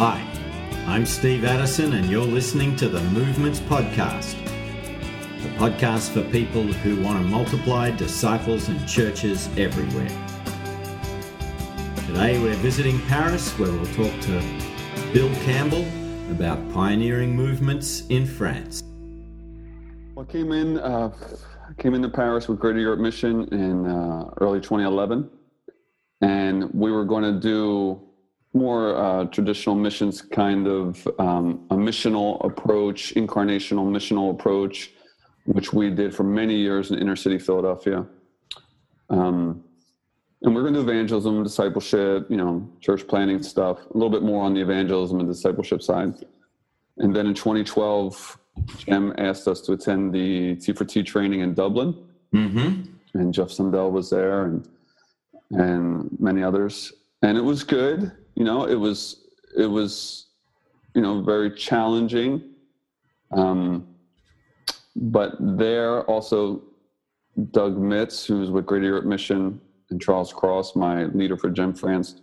Hi, I'm Steve Addison, and you're listening to the Movements Podcast, the podcast for people who want to multiply disciples and churches everywhere. Today we're visiting Paris, where we'll talk to Bill Campbell about pioneering movements in France. Well, I came in, uh, came into Paris with Greater Europe Mission in uh, early 2011, and we were going to do more uh, traditional missions kind of um, a missional approach, incarnational missional approach, which we did for many years in inner city Philadelphia. Um, and we're going to do evangelism, discipleship, you know, church planting stuff, a little bit more on the evangelism and discipleship side. And then in 2012, GEM asked us to attend the T4T training in Dublin. Mm-hmm. And Jeff Sundell was there and, and many others. And it was good you know it was it was you know very challenging. Um, but there also doug mitz who's with greater europe mission and charles cross my leader for gem france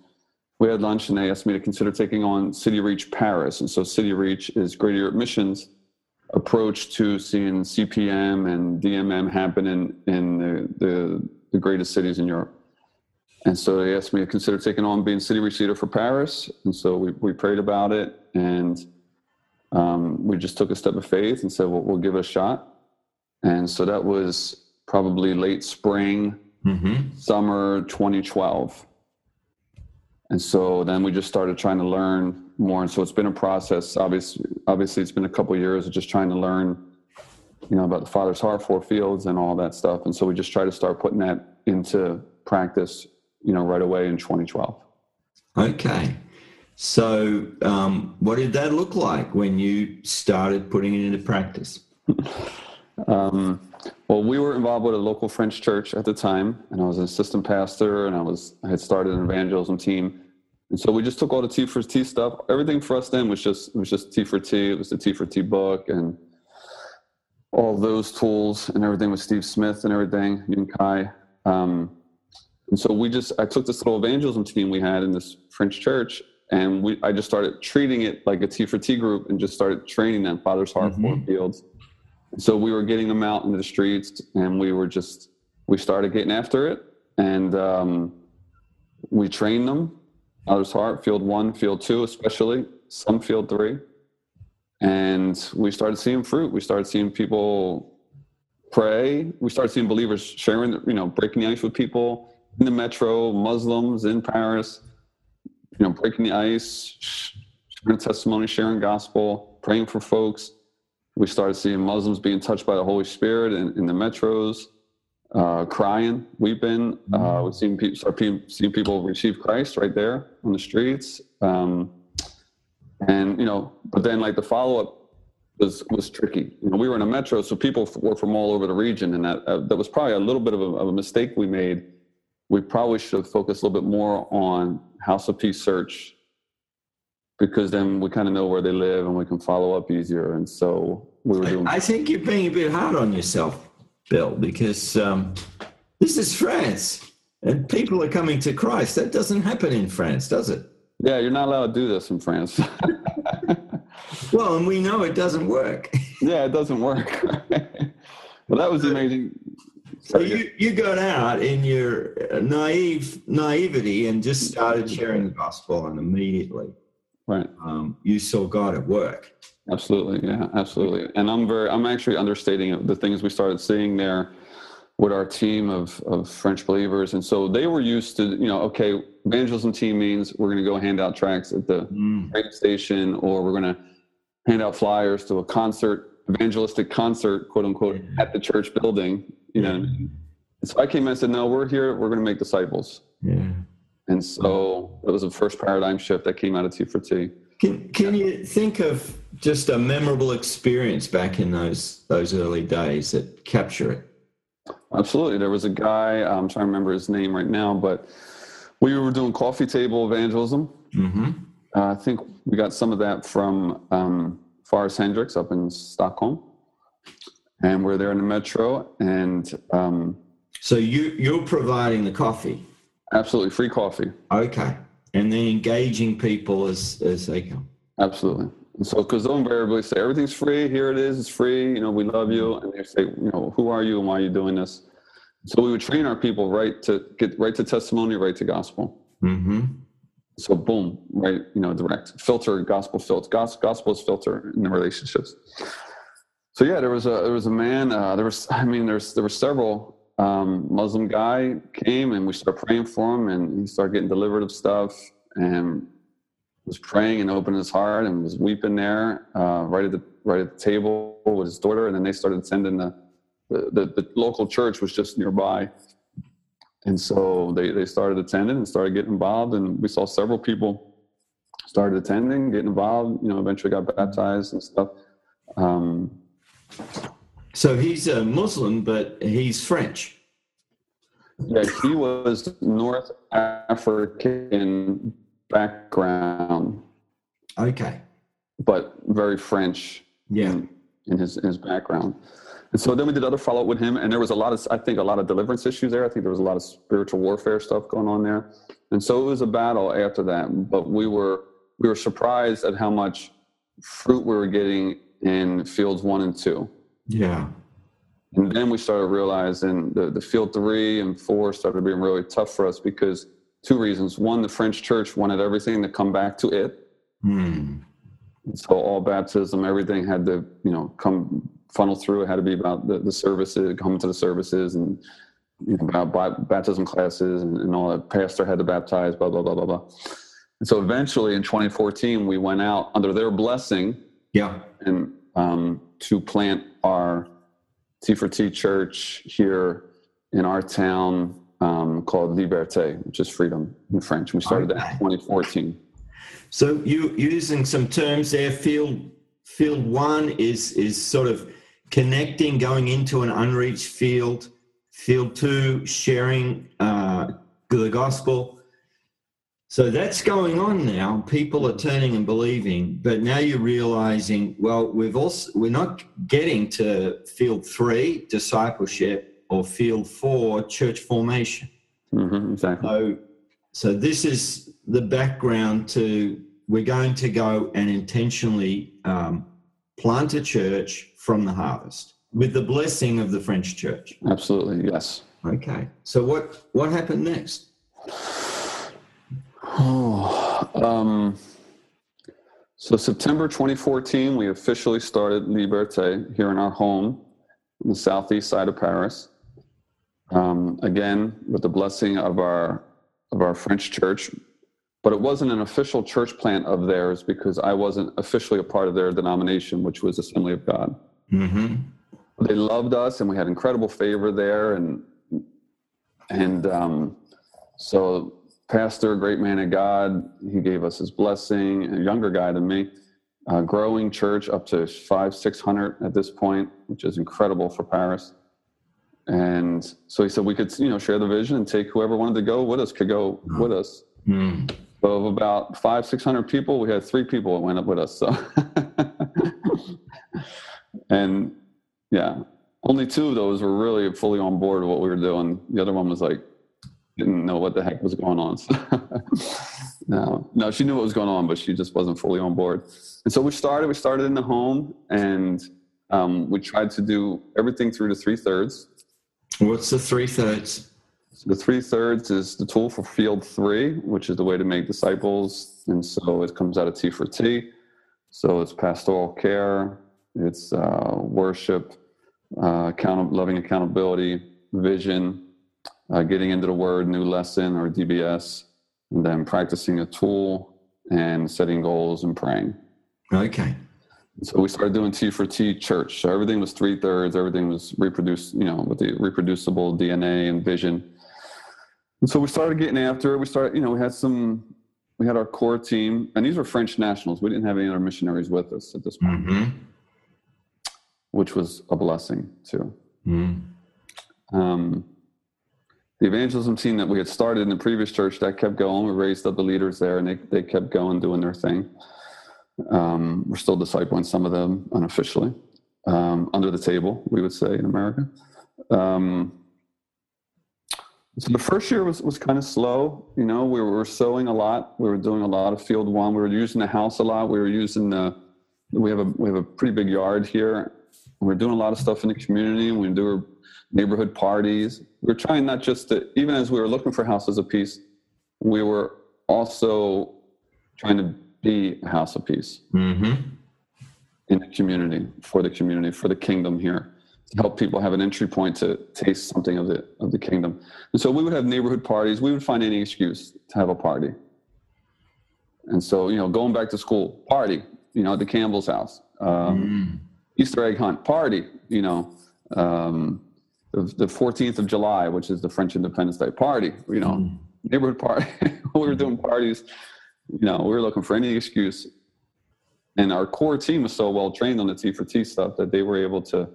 we had lunch and they asked me to consider taking on city reach paris. And so city reach is greater europe missions approach to seeing cpm and dmm happen in, in the, the, the greatest cities in europe and so they asked me to consider taking on being city receiver for Paris. And so we, we prayed about it and um, we just took a step of faith and said, well, we'll give it a shot. And so that was probably late spring, Mm-hmm. summer 2012. And so then we just started trying to learn more. And so it's been a process. Obviously, obviously it's been a couple of years of just trying to learn, you know, about the Father's heart, four fields, and all that stuff. And so we just try to start putting that into practice you know, right away in 2012. Okay. So, um, what did that look like when you started putting it into practice? um, well, we were involved with a local French church at the time, and I was an assistant pastor, and I was I had started an evangelism team, and so we just took all the T for T stuff. Everything for us then was just it was just T for T. It was the T for T book and all those tools and everything with Steve Smith and everything, Ying Kai. Um, and so we just, I took this little evangelism team we had in this French church, and we, I just started treating it like a T for T group, and just started training them Father's Heart mm-hmm. Fields. And so we were getting them out into the streets, and we were just, we started getting after it, and um, we trained them. Father's Heart, Field One, Field Two, especially some Field Three, and we started seeing fruit. We started seeing people pray. We started seeing believers sharing, you know, breaking the ice with people in the metro, Muslims in Paris, you know, breaking the ice, sharing testimony, sharing gospel, praying for folks. We started seeing Muslims being touched by the Holy Spirit in, in the metros, uh, crying, weeping. Uh, we've seen people start seeing people receive Christ right there on the streets. Um, and you know, but then like the follow up was was tricky. You know, we were in a metro, so people were from all over the region, and that uh, that was probably a little bit of a, of a mistake we made we probably should focus a little bit more on House of Peace search because then we kind of know where they live and we can follow up easier. And so we were doing. I think you're being a bit hard on yourself, Bill, because um, this is France and people are coming to Christ. That doesn't happen in France, does it? Yeah, you're not allowed to do this in France. well, and we know it doesn't work. yeah, it doesn't work. well, that was amazing. So you, you got out in your naive naivety and just started sharing the gospel, and immediately, right, um, you saw God at work. Absolutely, yeah, absolutely. And I'm very, I'm actually understating the things we started seeing there with our team of of French believers, and so they were used to, you know, okay, evangelism team means we're going to go hand out tracts at the mm. train station, or we're going to hand out flyers to a concert evangelistic concert, quote unquote, at the church building. You know, so I came in and said, "No, we're here. We're going to make disciples." Yeah. And so it was the first paradigm shift that came out of T for T. Can Can you think of just a memorable experience back in those those early days that capture it? Absolutely. There was a guy. I'm trying to remember his name right now, but we were doing coffee table evangelism. Mm-hmm. Uh, I think we got some of that from um, Forrest Hendricks up in Stockholm, and we're there in the metro. And um, so you you're providing the coffee. Absolutely free coffee. Okay. And then engaging people as as they come. Absolutely. And so, because they'll invariably say, everything's free, here it is, it's free, you know, we love you. And they say, you know, who are you and why are you doing this? So we would train our people right to get right to testimony, right to gospel. Mm-hmm. So boom, right, you know, direct filter, gospel filter, gospel is filter in the relationships. So yeah, there was a there was a man. Uh, there was I mean, there's there were several. Um, Muslim guy came and we started praying for him, and he started getting delivered of stuff, and was praying and opened his heart and was weeping there uh, right at the right at the table with his daughter, and then they started sending the the, the, the local church was just nearby, and so they they started attending and started getting involved, and we saw several people started attending, getting involved. You know, eventually got baptized and stuff. Um, so he's a Muslim, but he's French. Yeah, he was North African background. Okay. But very French. Yeah. In, in his in his background. And so then we did other follow up with him, and there was a lot of, I think, a lot of deliverance issues there. I think there was a lot of spiritual warfare stuff going on there, and so it was a battle after that. But we were we were surprised at how much fruit we were getting in fields one and two. Yeah. And then we started realizing the, the field three and four started being really tough for us because two reasons. One, the French church wanted everything to come back to it. Hmm. So all baptism, everything had to, you know, come funnel through. It had to be about the, the services, coming to the services and you know, about baptism classes and, and all that. Pastor had to baptize, blah, blah, blah, blah, blah. And so eventually in 2014, we went out under their blessing yeah. And um, to plant our T for T church here in our town um, called Liberté, which is freedom in French. We started okay. that in 2014. So you using some terms there. Field field one is is sort of connecting, going into an unreached field. Field two, sharing uh, the gospel. So that's going on now. People are turning and believing, but now you're realizing, well, we've also we're not getting to field three, discipleship, or field four, church formation. Mm-hmm, exactly. So, so this is the background to we're going to go and intentionally um, plant a church from the harvest with the blessing of the French church. Absolutely, yes. Okay. So what what happened next? Oh, um, so September 2014, we officially started Liberté here in our home in the southeast side of Paris. Um, again, with the blessing of our of our French church, but it wasn't an official church plant of theirs because I wasn't officially a part of their denomination, which was Assembly of God. Mm-hmm. They loved us, and we had incredible favor there, and and um, so pastor, great man of God. He gave us his blessing, a younger guy than me. Uh, growing church up to five, 600 at this point, which is incredible for Paris. And so he said we could, you know, share the vision and take whoever wanted to go with us could go mm. with us. Mm. So of about five, 600 people, we had three people that went up with us. So, and yeah, only two of those were really fully on board with what we were doing. The other one was like, didn't know what the heck was going on. no, no, she knew what was going on, but she just wasn't fully on board. And so we started. We started in the home, and um, we tried to do everything through the three thirds. What's the three thirds? The three thirds is the tool for field three, which is the way to make disciples, and so it comes out of T for T. So it's pastoral care, it's uh, worship, uh, account- loving accountability, vision, uh, getting into the word, new lesson or DBS, and then practicing a tool and setting goals and praying. Okay. So we started doing T for T church. So everything was three thirds, everything was reproduced, you know, with the reproducible DNA and vision. And so we started getting after it. We started, you know, we had some, we had our core team, and these were French nationals. We didn't have any other missionaries with us at this point, mm-hmm. which was a blessing too. Mm-hmm. Um, the evangelism team that we had started in the previous church that kept going. We raised up the leaders there, and they they kept going doing their thing. Um, we're still discipling some of them unofficially, um, under the table, we would say in America. Um, So the first year was, was kind of slow. You know, we were sowing a lot. We were doing a lot of field one. We were using the house a lot. We were using the, we have a, we have a pretty big yard here. We're doing a lot of stuff in the community. We do neighborhood parties. We we're trying not just to, even as we were looking for houses of peace, we were also trying to be a house of peace Mm-hmm. in the community, for the community, for the kingdom here help people have an entry point to taste something of the of the kingdom. And so we would have neighborhood parties. We would find any excuse to have a party. And so you know, going back to school, party. You know, at the Campbell's house, um, Easter egg hunt, party. You know, um, the Fourteenth of July, which is the French Independence Day, party. You know, neighborhood party. we were doing parties. You know, we were looking for any excuse. And our core team was so well trained on the T for T stuff that they were able to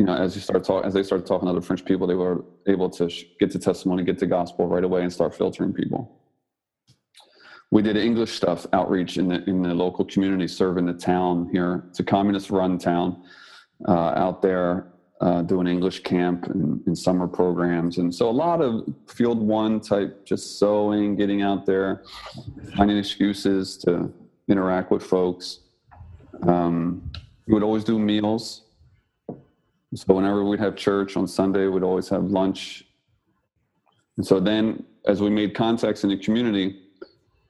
you know, as you start talking, as they started talking to other French people, they were able to sh- get the testimony, get the gospel right away, and start filtering people. We did English stuff, outreach in the in the local community, serving the town here. It's a communist-run town uh, out there, uh, doing English camp and, and summer programs, and so a lot of field one type, just sowing, getting out there, finding excuses to interact with folks. Um, we would always do meals so whenever we'd have church on Sunday, we'd always have lunch. And so then, as we made contacts in the community,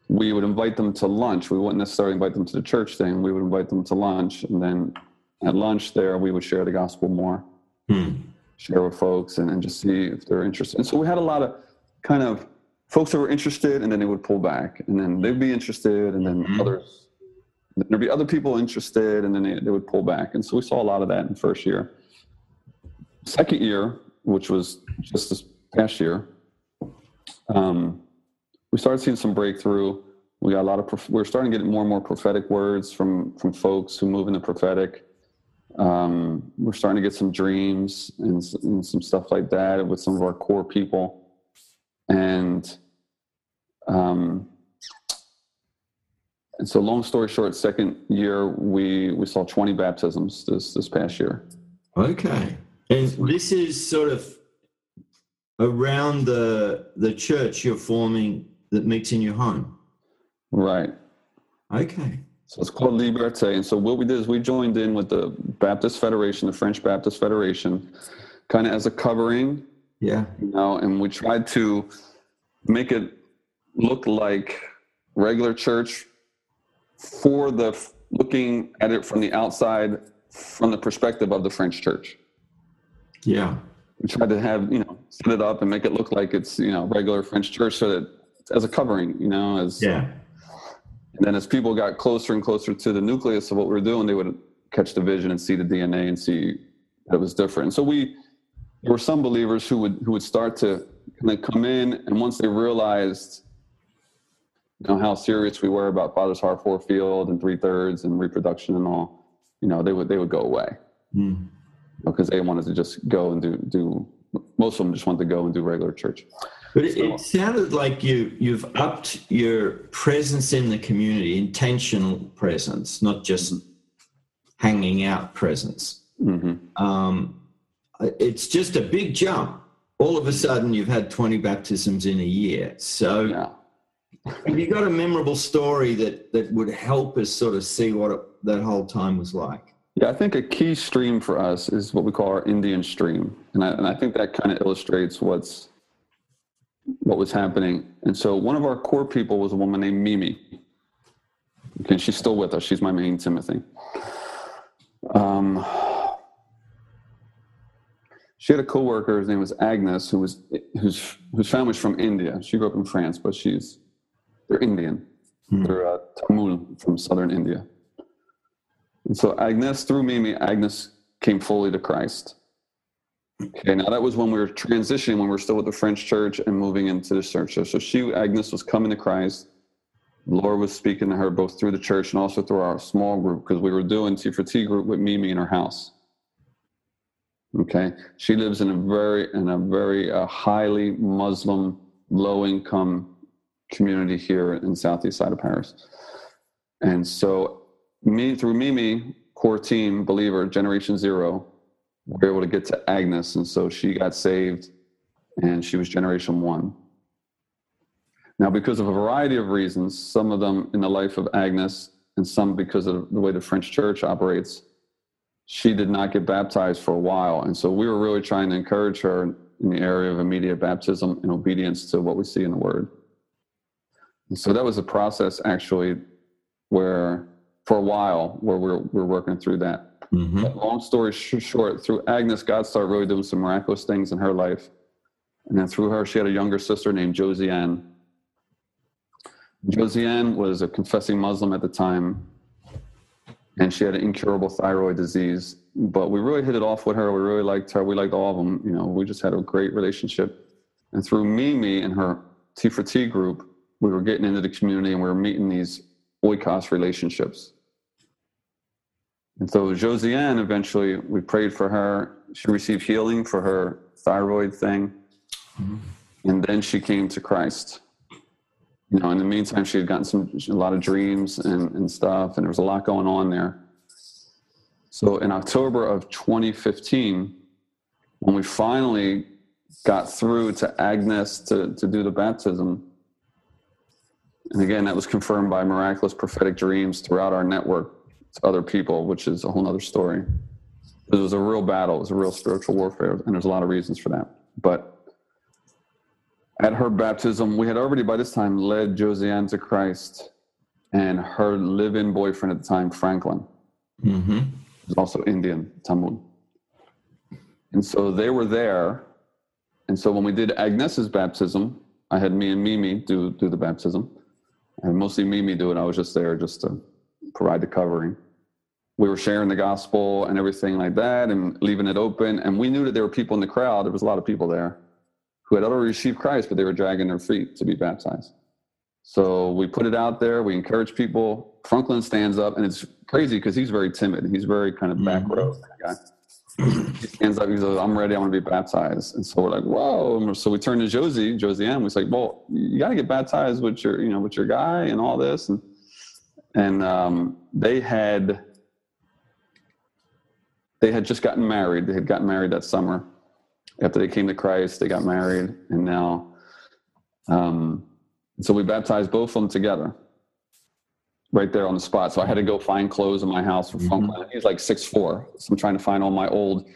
we would invite them to lunch. We wouldn't necessarily invite them to the church thing. We would invite them to lunch, and then at lunch there, we would share the gospel more, Hmm. share with folks, and, and just see if they're interested. And so we had a lot of kind of folks that were interested, and then they would pull back, and then they'd be interested, and then Mhm. others. There'd be other people interested, and then they, they would pull back. And so we saw a lot of that in the first year second year, which was just this past year, um, we started seeing some breakthrough. We got a lot of. prof- We are starting to get more and more prophetic words from from folks who move in the prophetic. Um, we're starting to get some dreams and, and some stuff like that with some of our core people, and um, and so long story short, second year we we saw 20 baptisms this this past year. Okay. And this is sort of around the the church you're forming that meets in your home. Right. Okay. So it's called Liberté. And so what we did is we joined in with the Baptist Federation, the French Baptist Federation, kind of as a covering, Yeah. you know, and we tried to make it look like regular church for the looking at it from the outside from the perspective of the French church. Yeah. We tried to have, you know, set it up and make it look like it's, you know, regular French church so that as a covering, you know, as Yeah. and then as people got closer and closer to the nucleus of what we were doing, they would catch the vision and see the DNA and see that it was different. And so we there were some believers who would who would start to kind of come in, and once they realized you know how serious we were about Father's Heart Four Field and three thirds and reproduction and all, you know, they would they would go away Hmm. Because they wanted to just go and do do. Most of them just wanted to go and do regular church. But it, it sounded like you you've upped your presence in the community, intentional presence, not just hanging out presence. hmm Um, it's just a big jump. All of a sudden, you've had 20 baptisms in a year. So, Yeah. have you got a memorable story that that would help us sort of see what it, that whole time was like? Yeah, I think a key stream for us is what we call our Indian stream, and I, and I think that kind of illustrates what's what was happening. And so, one of our core people was a woman named Mimi. Okay, she's still with us. She's my main Timothy. Um, she had a coworker. His name was Agnes, who was whose whose family's from India. She grew up in France, but she's they're Indian. Hmm. They're uh, Tamil from southern India. And so Agnes, through Mimi, Agnes came fully to Christ. Okay, now that was when we were transitioning, when we were still with the French church and moving into the church. So she, Agnes, was coming to Christ. The Lord was speaking to her both through the church and also through our small group because we were doing T for T group with Mimi in her house. Okay, she lives in a very in a very uh, highly Muslim, low income community here in southeast side of Paris. And so me through Mimi, core team, believer, generation zero, we were able to get to Agnes. And so she got saved and she was generation one. Now, because of a variety of reasons, some of them in the life of Agnes, and some because of the way the French church operates, she did not get baptized for a while. And so we were really trying to encourage her in the area of immediate baptism in obedience to what we see in the Word. And so that was a process actually where, for a while, where we're, we're working through that. Mm-hmm. long story short, through Agnes, God started really doing some miraculous things in her life. And then through her, she had a younger sister named Josiane. Josie Ann was a confessing Muslim at the time, and she had an incurable thyroid disease. But we really hit it off with her. We really liked her. We liked all of them. You know, we just had a great relationship. And through Mimi and her T for T group, we were getting into the community and we were meeting these oikos relationships. And so Josiane, eventually, we prayed for her. She received healing for her thyroid thing. Mm-hmm. And then she came to Christ. You know, in the meantime, she had gotten some a lot of dreams and, and stuff, and there was a lot going on there. So in October of 2015, when we finally got through to Agnes to, to do the baptism, and again, that was confirmed by miraculous prophetic dreams throughout our network to other people, which is a whole other story. It was a real battle. It was a real spiritual warfare, and there's a lot of reasons for that. But at her baptism, we had already by this time led Josiane to Christ, and her live-in boyfriend at the time, Franklin, mm-hmm. was also Indian, Tamil. And so they were there. And so when we did Agnes's baptism, I had me and Mimi do do the baptism, and mostly Mimi do it. I was just there just to provide the covering. We were sharing the gospel and everything like that and leaving it open. And we knew that there were people in the crowd, there was a lot of people there who had already received Christ, but they were dragging their feet to be baptized. So we put it out there, we encourage people. Franklin stands up, and it's crazy because he's very timid. He's very kind of back mm-hmm. row guy. He stands up, he goes, I'm ready, I want to be baptized. And so we're like, whoa. So we turn to Josie, Josiane, we say, well, you got to get baptized with your, you know, with your guy and all this. And and um, they had they had just gotten married. They had gotten married that summer. After they came to Christ, they got married, and now, um, so we baptized both of them together, right there on the spot. So I had to go find clothes in my house for mm-hmm. He's like six four, so I'm trying to find all my old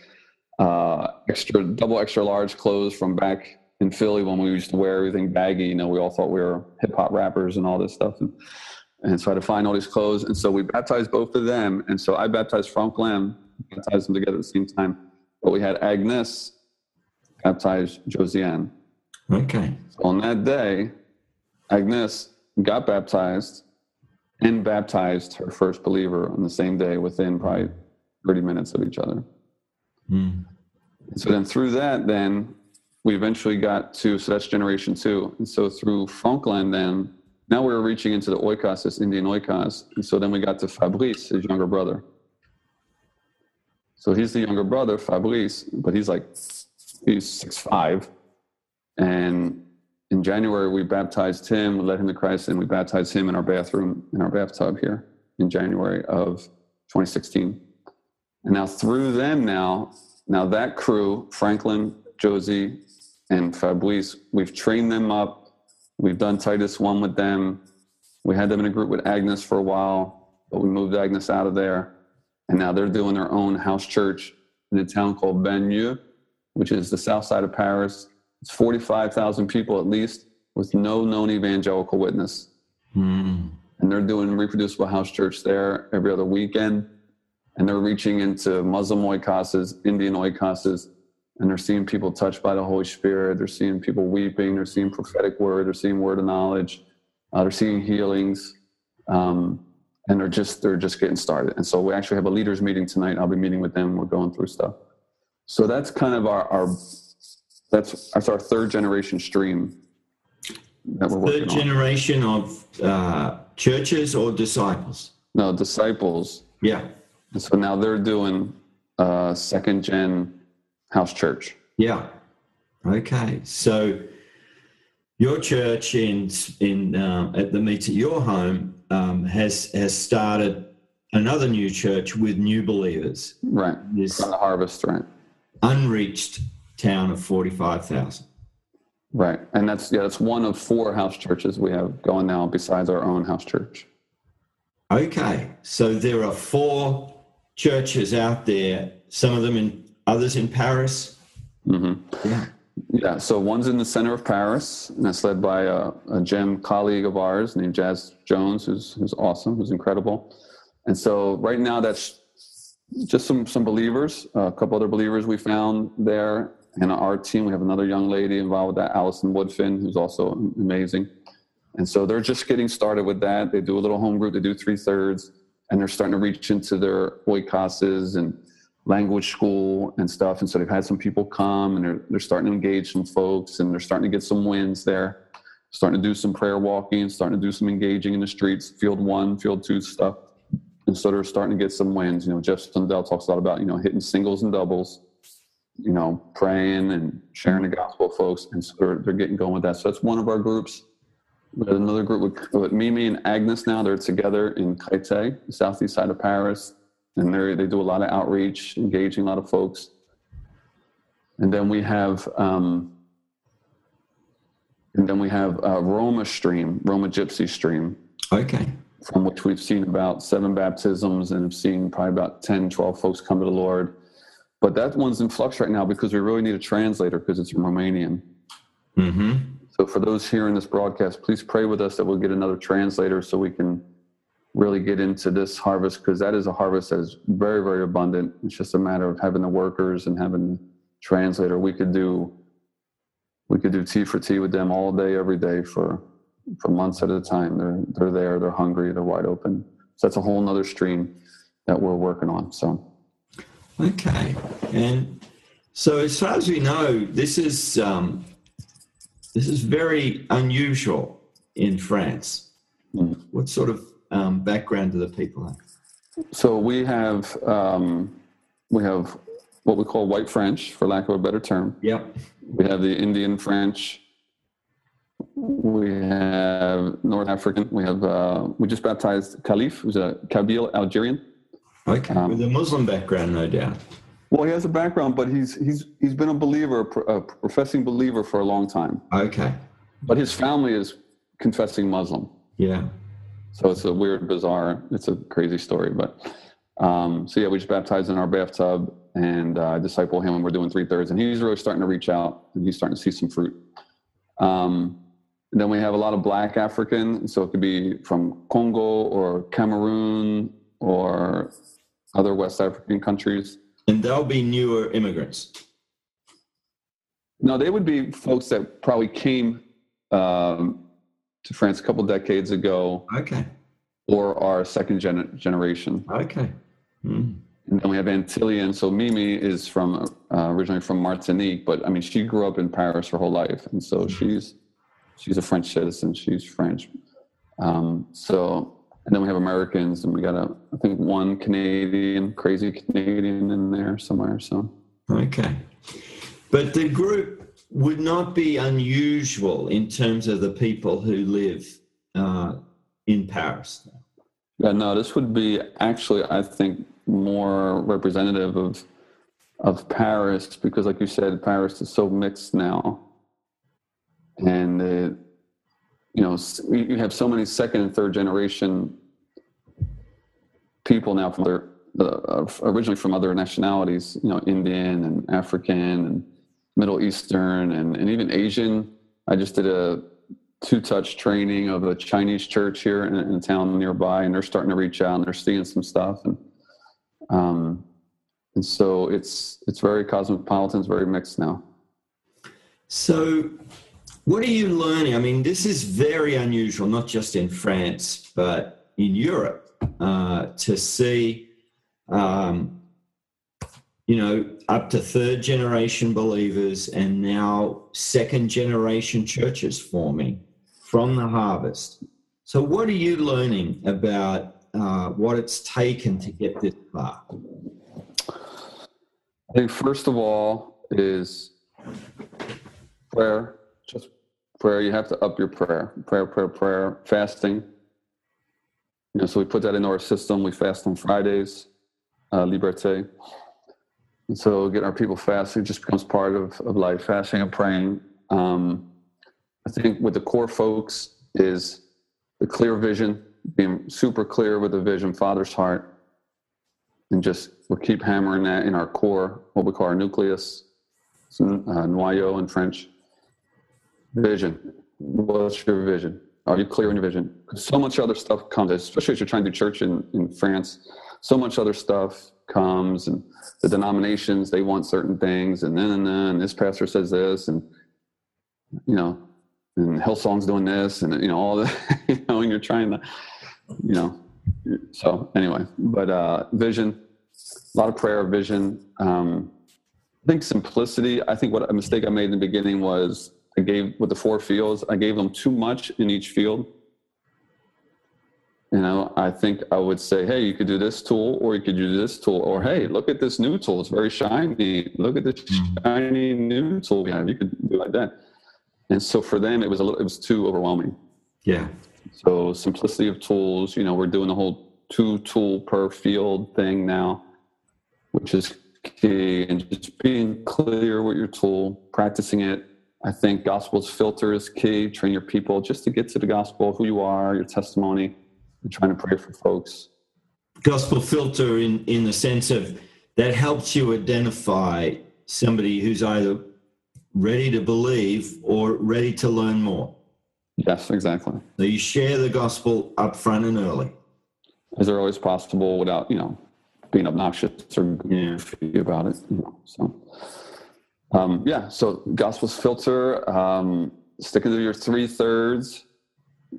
uh, extra, double extra large clothes from back in Philly when we used to wear everything baggy. You know, we all thought we were hip hop rappers and all this stuff. And, and so I had to find all these clothes. And so we baptized both of them. And so I baptized Franklin, baptized them together at the same time. But we had Agnes baptize Josiane. Okay. So on that day, Agnes got baptized and baptized her first believer on the same day within probably 30 minutes of each other. Mm. So then through that, then we eventually got to, so that's generation two. And so through Franklin, then now we were reaching into the oikos, this Indian oikos. And so then we got to Fabrice, his younger brother. So he's the younger brother, Fabrice, but he's like, he's six five. And in January, we baptized him, we led him to Christ, and we baptized him in our bathroom, in our bathtub here in January of 2016. And now through them now, now that crew, Franklin, Josie, and Fabrice, we've trained them up We've done Titus 1 with them. We had them in a group with Agnes for a while, but we moved Agnes out of there. And now they're doing their own house church in a town called Bagneux, which is the south side of Paris. It's 45,000 people at least, with no known evangelical witness. Mm. And they're doing reproducible house church there every other weekend. And they're reaching into Muslim oikoses, Indian oikoses, and they're seeing people touched by the Holy Spirit. They're seeing people weeping. They're seeing prophetic word. They're seeing word of knowledge. Uh, they're seeing healings, um, and they're just they're just getting started. And so we actually have a leaders meeting tonight. I'll be meeting with them. We're going through stuff. So that's kind of our, our that's that's our third generation stream that we're working Third generation on. of uh, churches or disciples? No, disciples. Yeah. And so now they're doing uh, second gen house church. Yeah. Okay. So your church in in uh, at the meet at your home um, has has started another new church with new believers. Right. This From the harvest, right? Unreached town of forty five thousand. Right, and that's yeah, that's one of four house churches we have going now besides our own house church. Okay, so there are four churches out there. Some of them in others in Paris. Mm-hmm. Yeah. Yeah, so one's in the center of Paris, and that's led by a, a GEM colleague of ours named Jazz Jones, who's who's awesome, who's incredible. And so right now, that's just some some believers, a couple other believers we found there, and our team. We have another young lady involved with that, Allison Woodfin, who's also amazing. And so they're just getting started with that. They do a little home group. They do three thirds, and they're starting to reach into their oikoses and language school and stuff. And so they've had some people come, and they're they're starting to engage some folks, and they're starting to get some wins there. Starting to do some prayer walking, starting to do some engaging in the streets, field one, field two stuff. And so they're starting to get some wins. You know, Jeff Sundell talks a lot about, you know, hitting singles and doubles you know, praying and sharing the gospel with folks. And so they're, they're getting going with that. So that's one of our groups. We have another group with, with Mimi and Agnes now. They're together in Créteil, the southeast side of Paris. And they they do a lot of outreach, engaging a lot of folks. And then we have, um, and then we have uh, Roma Stream, Roma Gypsy Stream. Okay. From which we've seen about seven baptisms and have seen probably about 10, 12 folks come to the Lord but that one's in flux right now because we really need a translator because it's in Romanian. Mm-hmm. So for those hearing this broadcast, please pray with us that we'll get another translator so we can really get into this harvest because that is a harvest that is very, very abundant. It's just a matter of having the workers and having the translator. We could do we could do T for T with them all day, every day for for months at a time. They're they're there, they're hungry, they're wide open. So that's a whole nother stream that we're working on. So Okay, and so as far as we know, this is um, this is very unusual in France. Mm. What sort of um, background do the people have? So we have um, we have what we call white French, for lack of a better term. Yep. We have the Indian French. We have North African. We have uh, we just baptized Khalif, who's a Kabyle Algerian. Okay, um, with a Muslim background, no doubt. Well, he has a background, but he's he's he's been a believer, a professing believer for a long time. Okay, but his family is confessing Muslim. Yeah. So it's a weird, bizarre. It's a crazy story, but um, so yeah, we just baptized in our bathtub and uh, disciple him, and we're doing three thirds, and he's really starting to reach out, and he's starting to see some fruit. Um, then we have a lot of Black African, so it could be from Congo or Cameroon or other West African countries. And they'll be newer immigrants. No, they would be folks that probably came um, to France a couple decades ago. Okay. Or are second gen- generation. Okay. Mm. And then we have Antillean. So Mimi is from uh, originally from Martinique, but I mean she grew up in Paris her whole life, and so mm. she's she's a French citizen. She's French. Um, so and then we have Americans, and we got a I think one Canadian, crazy Canadian in there somewhere. So okay, but the group would not be unusual in terms of the people who live uh, in Paris. Yeah, no, this would be actually I think more representative of of Paris because, like you said, Paris is so mixed now, and it, you know, you have so many second and third generation people now from other, uh, originally from other nationalities, you know, Indian and African and Middle Eastern and, and even Asian. I just did a two touch training of a Chinese church here in, in, a town nearby, and they're starting to reach out and they're seeing some stuff. And, um, and so it's, it's very cosmopolitan, it's very mixed now. So what are you learning? I mean, this is very unusual, not just in France, but in Europe, uh, to see, um, you know, up to third generation believers and now second generation churches forming from the harvest. So, what are you learning about uh, what it's taken to get this far? I think, first of all, is prayer just prayer. You have to up your prayer. Prayer, prayer, prayer. Fasting. You know, so we put that into our system. We fast on Fridays, uh, Liberté. And so getting our people fasting just becomes part of, of life, fasting and praying. Um, I think with the core folks is the clear vision, being super clear with the vision, Father's heart, and just we'll keep hammering that in our core, what we call our nucleus, uh, noyau in French. Vision. What's your vision? Are you clear in your vision? Because so much other stuff comes, especially if you're trying to do church in, in France. So much other stuff comes, and the denominations they want certain things, and then and then this pastor says this, and you know, and Hillsong's doing this, and you know all the, you know, and you're trying to, you know, so anyway, but uh, vision, a lot of prayer, vision. Um, I think simplicity. I think what a mistake I made in the beginning was I gave with the four fields. I gave them too much in each field. You know, I think I would say, hey, you could do this tool, or you could do this tool, or hey, look at this new tool. It's very shiny. Look at this mm-hmm. shiny new tool we have. You could do like that. And so for them, it was a little, it was too overwhelming. Yeah. So simplicity of tools. You know, we're doing the whole two tool per field thing now, which is key. And just being clear with your tool, practicing it. I think gospel's filter is key. Train your people just to get to the gospel, who you are, your testimony, and trying to pray for folks. Gospel filter in in the sense of that helps you identify somebody who's either ready to believe or ready to learn more. Yes, exactly. So you share the gospel up front and early. As early as possible without, you know, being obnoxious or goofy yeah. about it. You know, so um, yeah, so gospel's filter, um, sticking to your three thirds,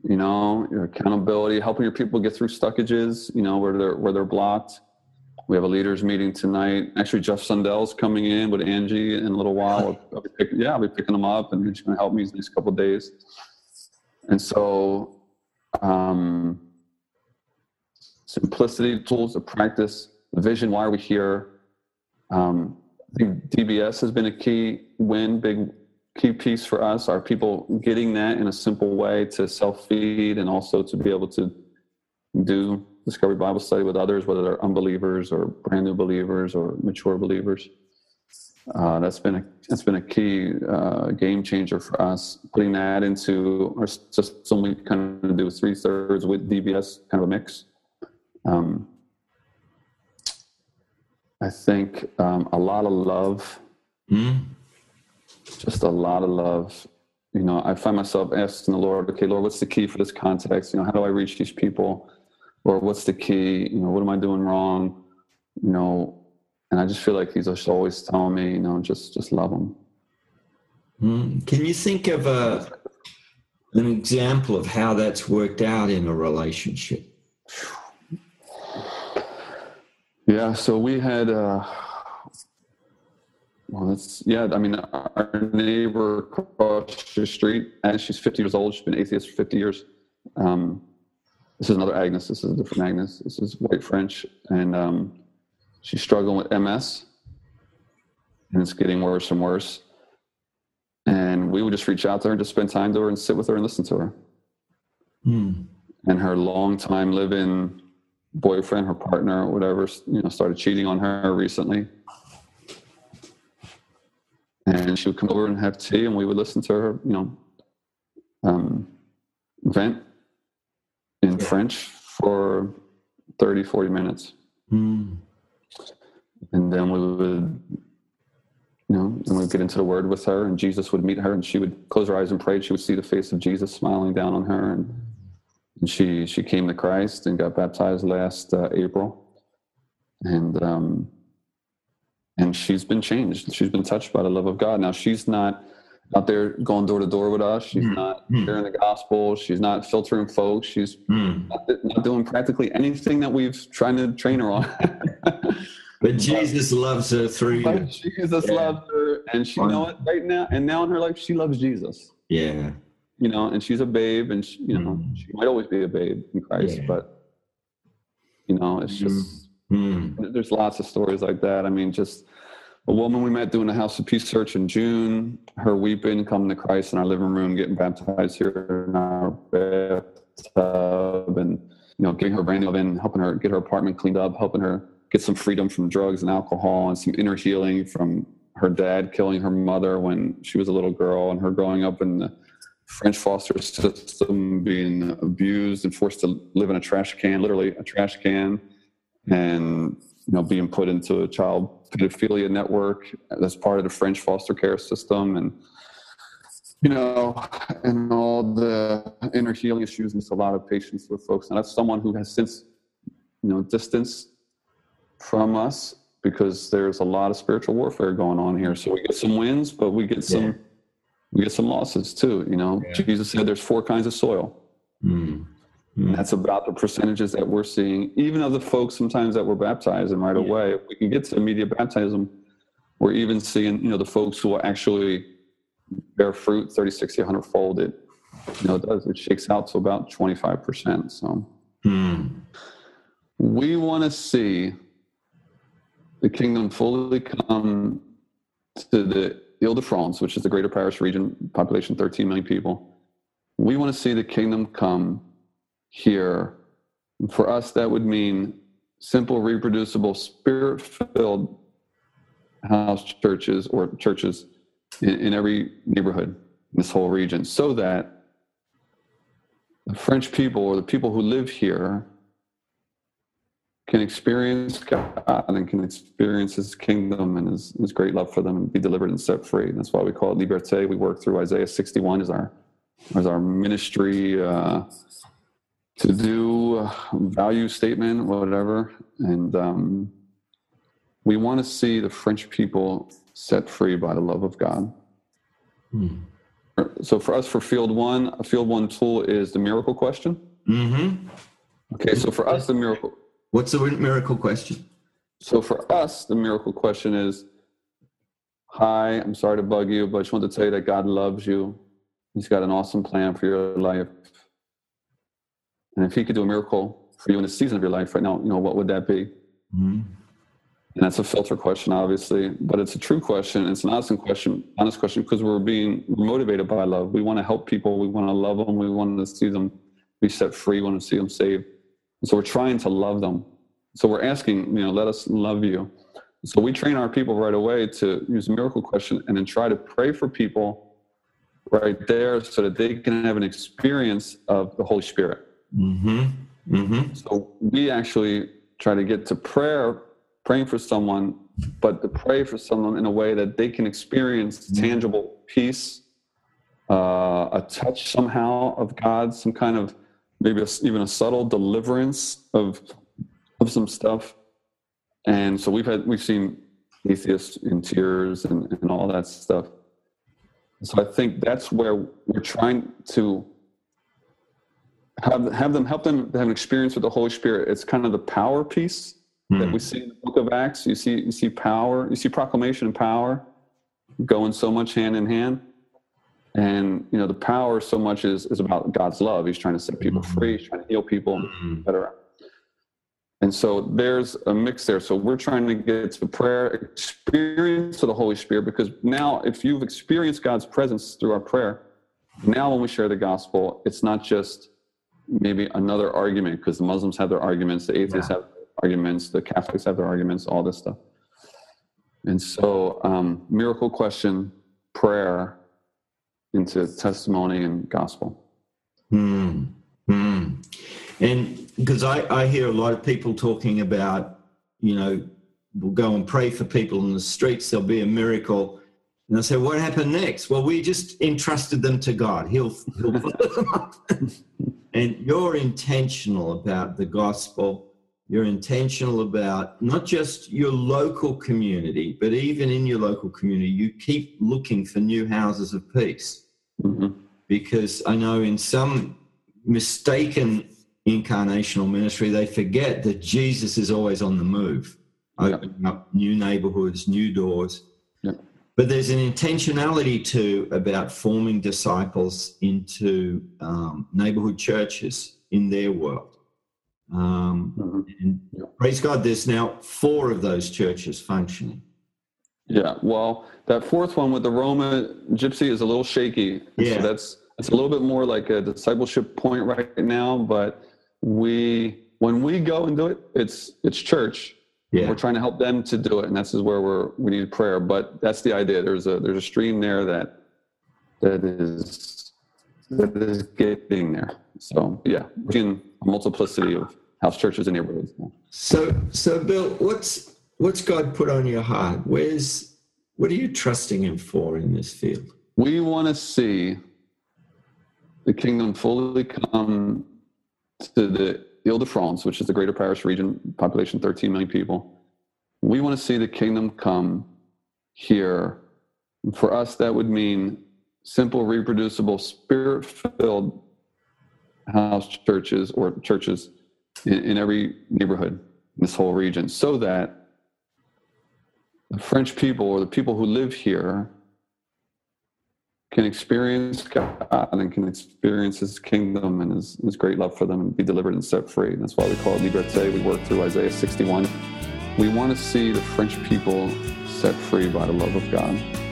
you know, your accountability, helping your people get through stuckages, you know, where they're where they're blocked. We have a leaders meeting tonight. Actually, Jeff Sundell's coming in with Angie in a little while. I'll pick, yeah, I'll be picking him up, and he's going to help me these couple days. And so, um, simplicity, tools to practice, vision. Why are we here? Um, DBS has been a key win, big key piece for us. Are people getting that in a simple way to self feed and also to be able to do Discovery Bible study with others, whether they're unbelievers or brand new believers or mature believers? Uh, that's been a that's been a key uh, game changer for us. Putting that into our system, we kind of do three thirds with DBS, kind of a mix. Um, I think um, a lot of love, mm. just a lot of love. You know, I find myself asking the Lord, okay, Lord, what's the key for this context? You know, how do I reach these people? Or what's the key? You know, what am I doing wrong? You know, and I just feel like He's just always telling me, you know, just just love them. Mm. Can you think of a an example of how that's worked out in a relationship? Yeah, so we had, uh, well, that's, yeah, I mean, our neighbor across the street, and she's 50 years old. She's been atheist for 50 years. Um, this is another Agnes. This is a different Agnes. This is white French. And um, she's struggling with MS, and it's getting worse and worse. And we would just reach out to her and just spend time to her and sit with her and listen to her. Hmm. And her long time living boyfriend, her partner, or whatever, you know, started cheating on her recently. And she would come over and have tea, and we would listen to her, you know, um, vent in yeah. French for 30, 40 minutes. Mm. And then we would, you know, and we'd get into the word with her, and Jesus would meet her, and she would close her eyes and pray. She would see the face of Jesus smiling down on her, and and she she came to Christ and got baptized last uh, April, and um, and she's been changed. She's been touched by the love of God. Now she's not out there going door to door with us. She's mm. not mm. sharing the gospel. She's not filtering folks. She's mm. not, not, doing practically anything that we've trying to train her on. but Jesus loves her through you. Jesus yeah. loves her, and she know what right now and now in her life she loves Jesus. Yeah you know, and she's a babe, and she, you know, mm. she might always be a babe in Christ, yeah. but you know, it's just mm. there's lots of stories like that. I mean, just a woman we met doing a House of Peace search in June, her weeping, coming to Christ in our living room, getting baptized here in our bathtub, and you know, getting her brand new oven, helping her get her apartment cleaned up, helping her get some freedom from drugs and alcohol, and some inner healing from her dad killing her mother when she was a little girl, and her growing up in the French foster system being abused and forced to live in a trash can, literally a trash can, and you know being put into a child pedophilia network that's part of the French foster care system, and you know, and all the inner healing issues and a lot of patients with folks. And that's someone who has since you know distanced from us because there's a lot of spiritual warfare going on here. So we get some wins, but we get some. Yeah we get some losses too. You know, yeah. Jesus said there's four kinds of soil. Mm. Mm. that's about the percentages that we're seeing, even of the folks sometimes that we're baptizing right yeah. away. If we can get to immediate baptism, we're even seeing, you know, the folks who will actually bear fruit 30, 60, 100 fold it. You know, it does, it shakes out to about 25%. So mm. we want to see the kingdom fully come to the Ile-de-France, which is the greater Paris region, population 13 million people. We want to see the kingdom come here. For us, that would mean simple, reproducible, spirit filled house churches or churches in, in, every neighborhood in this whole region so that the French people or the people who live here can experience God and can experience His kingdom and His, His great love for them and be delivered and set free. And that's why we call it Liberté. We work through Isaiah 61 as our as our ministry uh, to do value statement, whatever. And um, we want to see the French people set free by the love of God. Hmm. So for us, for Field One, a Field One tool is the miracle question. Mm-hmm. Okay, so for us, the miracle What's the miracle question? So for us, the miracle question is Hi, I'm sorry to bug you, but I just want to tell you that God loves you. He's got an awesome plan for your life. And if He could do a miracle for you in a season of your life right now, you know, what would that be? Mm-hmm. And that's a filter question, obviously, but it's a true question. It's an honest question, honest question, because we're being motivated by love. We want to help people. We want to love them. We want to see them be set free. We want to see them saved. So we're trying to love them. So we're asking, you know, let us love you. So we train our people right away to use a miracle question and then try to pray for people right there so that they can have an experience of the Holy Spirit. Mm-hmm. Mm-hmm. So we actually try to get to prayer, praying for someone, but to pray for someone in a way that they can experience mm-hmm. tangible peace, uh, a touch somehow of God, some kind of maybe a, even a subtle deliverance of of some stuff. And so we've had we've seen atheists in tears and, and all that stuff. So I think that's where we're trying to have have them help them have an experience with the Holy Spirit. It's kind of the power piece mm. that we see in the book of Acts. You see you see power, you see proclamation and power going so much hand in hand and you know the power so much is is about god's love he's trying to set people mm-hmm. free he's trying to heal people mm-hmm. etc and so there's a mix there so we're trying to get to the prayer experience of the holy spirit because now if you've experienced god's presence through our prayer now when we share the gospel it's not just maybe another argument because the muslims have their arguments the atheists yeah. have arguments the catholics have their arguments all this stuff and so um, miracle question prayer into testimony and gospel. Hmm. Hmm. And because I, I hear a lot of people talking about, you know, we'll go and pray for people in the streets, there'll be a miracle. And I say, what happened next? Well, we just entrusted them to God. He'll, he'll them up. and you're intentional about the gospel. You're intentional about not just your local community, but even in your local community, you keep looking for new houses of peace. Mm-hmm. Because I know in some mistaken incarnational ministry, they forget that Jesus is always on the move, opening up new neighborhoods, new doors. But there's an intentionality too about forming disciples into um, neighborhood churches in their world. Um, mm-hmm. And praise God, there's now four of those churches functioning. Yeah, well, that fourth one with the Roma Gypsy is a little shaky. Yeah. So that's it's a little bit more like a discipleship point right now. But we when we go and do it, it's it's church. Yeah. We're trying to help them to do it, and this is where we're we need prayer. But that's the idea. There's a there's a stream there that that is that is getting there. So yeah, we're in a multiplicity of house churches and neighborhoods. So, so Bill, what's what's God put on your heart? Where's what are you trusting Him for in this field? We want to see the kingdom fully come to the Ile-de-France, which is the greater Paris region, population 13 million people. We want to see the kingdom come here. For us, that would mean simple, reproducible, spirit filled house churches or churches in, in every neighborhood in this whole region so that the French people or the people who live here can experience God and can experience His kingdom and His, His great love for them and be delivered and set free. And that's why we call it Liberté. We work through Isaiah 61. We want to see the French people set free by the love of God.